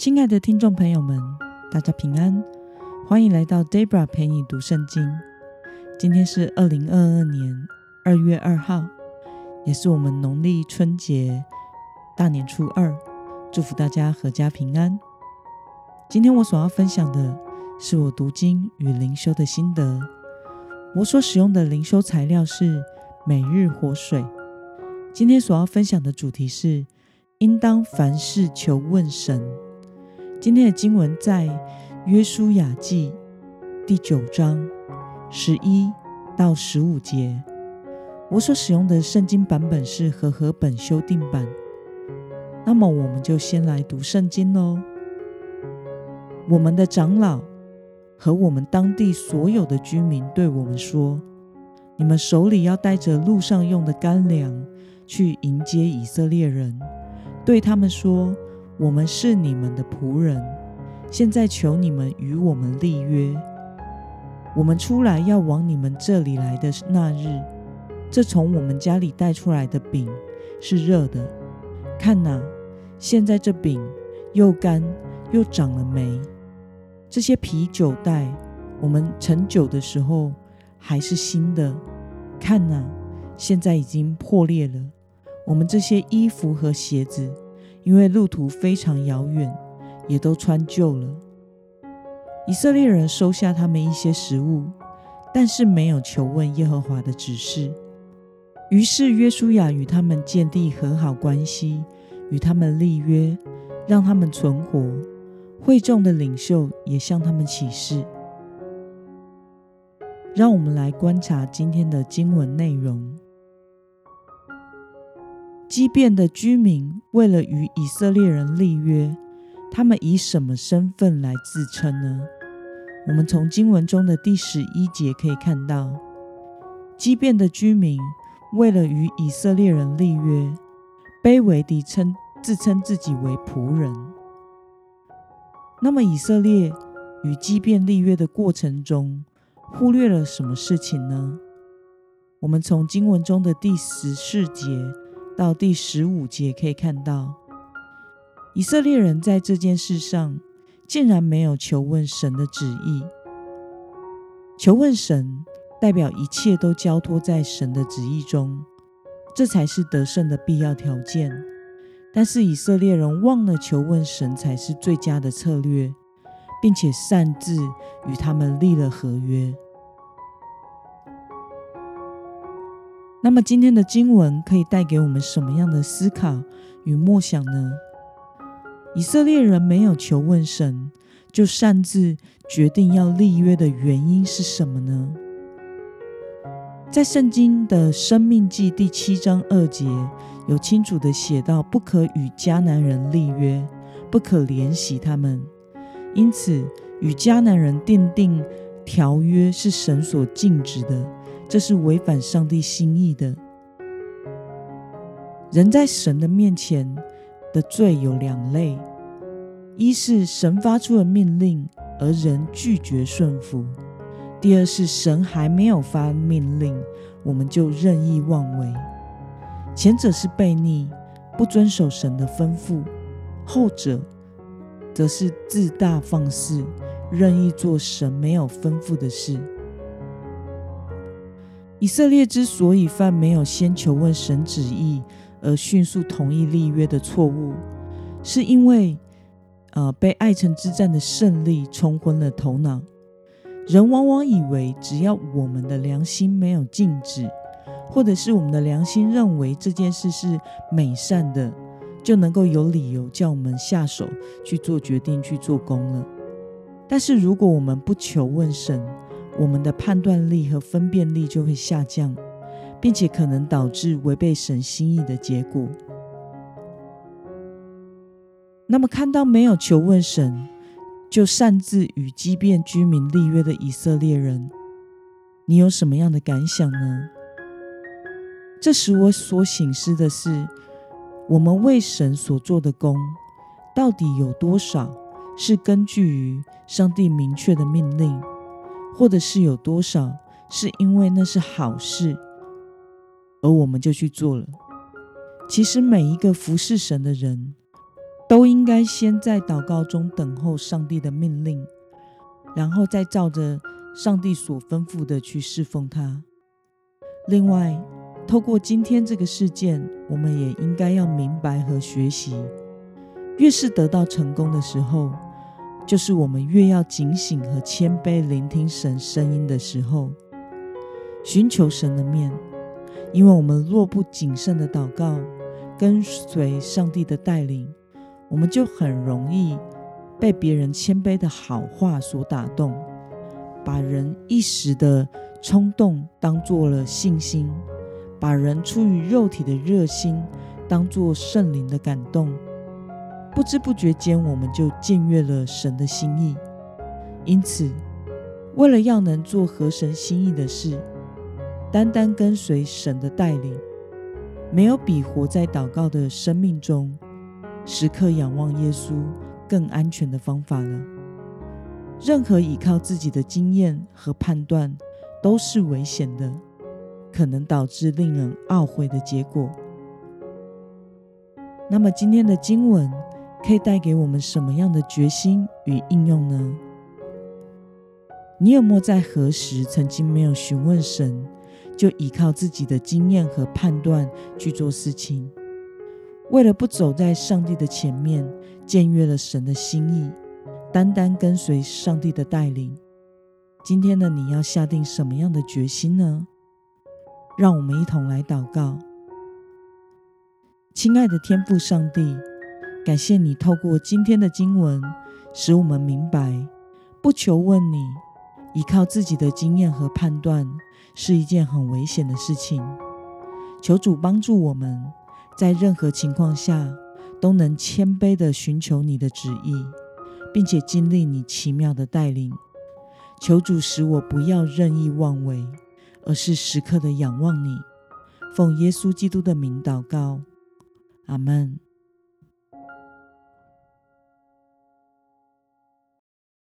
亲爱的听众朋友们，大家平安，欢迎来到 Debra 陪你读圣经。今天是二零二二年二月二号，也是我们农历春节大年初二。祝福大家阖家平安。今天我所要分享的是我读经与灵修的心得。我所使用的灵修材料是每日活水。今天所要分享的主题是应当凡事求问神。今天的经文在约书亚记第九章十一到十五节。我所使用的圣经版本是和合本修订版。那么，我们就先来读圣经喽。我们的长老和我们当地所有的居民对我们说：“你们手里要带着路上用的干粮，去迎接以色列人，对他们说。”我们是你们的仆人，现在求你们与我们立约。我们出来要往你们这里来的那日，这从我们家里带出来的饼是热的。看哪，现在这饼又干又长了霉。这些啤酒袋，我们盛酒的时候还是新的。看哪，现在已经破裂了。我们这些衣服和鞋子。因为路途非常遥远，也都穿旧了。以色列人收下他们一些食物，但是没有求问耶和华的指示。于是约书亚与他们建立和好关系，与他们立约，让他们存活。会众的领袖也向他们起誓。让我们来观察今天的经文内容。基遍的居民为了与以色列人立约，他们以什么身份来自称呢？我们从经文中的第十一节可以看到，基遍的居民为了与以色列人立约，卑微地称自称自己为仆人。那么以色列与基遍立约的过程中，忽略了什么事情呢？我们从经文中的第十四节。到第十五节可以看到，以色列人在这件事上竟然没有求问神的旨意。求问神代表一切都交托在神的旨意中，这才是得胜的必要条件。但是以色列人忘了求问神才是最佳的策略，并且擅自与他们立了合约。那么今天的经文可以带给我们什么样的思考与默想呢？以色列人没有求问神，就擅自决定要立约的原因是什么呢？在圣经的生命记第七章二节，有清楚地写到：不可与迦南人立约，不可怜惜他们。因此，与迦南人订定条约是神所禁止的。这是违反上帝心意的。人在神的面前的罪有两类：一是神发出了命令，而人拒绝顺服；第二是神还没有发命令，我们就任意妄为。前者是悖逆，不遵守神的吩咐；后者则是自大放肆，任意做神没有吩咐的事。以色列之所以犯没有先求问神旨意而迅速同意立约的错误，是因为，呃，被爱城之战的胜利冲昏了头脑。人往往以为，只要我们的良心没有禁止，或者是我们的良心认为这件事是美善的，就能够有理由叫我们下手去做决定、去做工了。但是如果我们不求问神，我们的判断力和分辨力就会下降，并且可能导致违背神心意的结果。那么，看到没有求问神就擅自与基遍居民立约的以色列人，你有什么样的感想呢？这使我所省思的是，我们为神所做的工，到底有多少是根据于上帝明确的命令？或者是有多少是因为那是好事，而我们就去做了。其实每一个服侍神的人，都应该先在祷告中等候上帝的命令，然后再照着上帝所吩咐的去侍奉他。另外，透过今天这个事件，我们也应该要明白和学习，越是得到成功的时候，就是我们越要警醒和谦卑聆听神声音的时候，寻求神的面，因为我们若不谨慎的祷告，跟随上帝的带领。我们就很容易被别人谦卑的好话所打动，把人一时的冲动当做了信心，把人出于肉体的热心当做圣灵的感动，不知不觉间我们就僭越了神的心意。因此，为了要能做合神心意的事，单单跟随神的带领，没有比活在祷告的生命中。时刻仰望耶稣更安全的方法了。任何依靠自己的经验和判断都是危险的，可能导致令人懊悔的结果。那么今天的经文可以带给我们什么样的决心与应用呢？你有没有在何时曾经没有询问神，就依靠自己的经验和判断去做事情？为了不走在上帝的前面，僭越了神的心意，单单跟随上帝的带领。今天的你要下定什么样的决心呢？让我们一同来祷告。亲爱的天父上帝，感谢你透过今天的经文，使我们明白，不求问你，依靠自己的经验和判断，是一件很危险的事情。求主帮助我们。在任何情况下，都能谦卑地寻求你的旨意，并且经历你奇妙的带领。求主使我不要任意妄为，而是时刻的仰望你。奉耶稣基督的名祷告，阿门。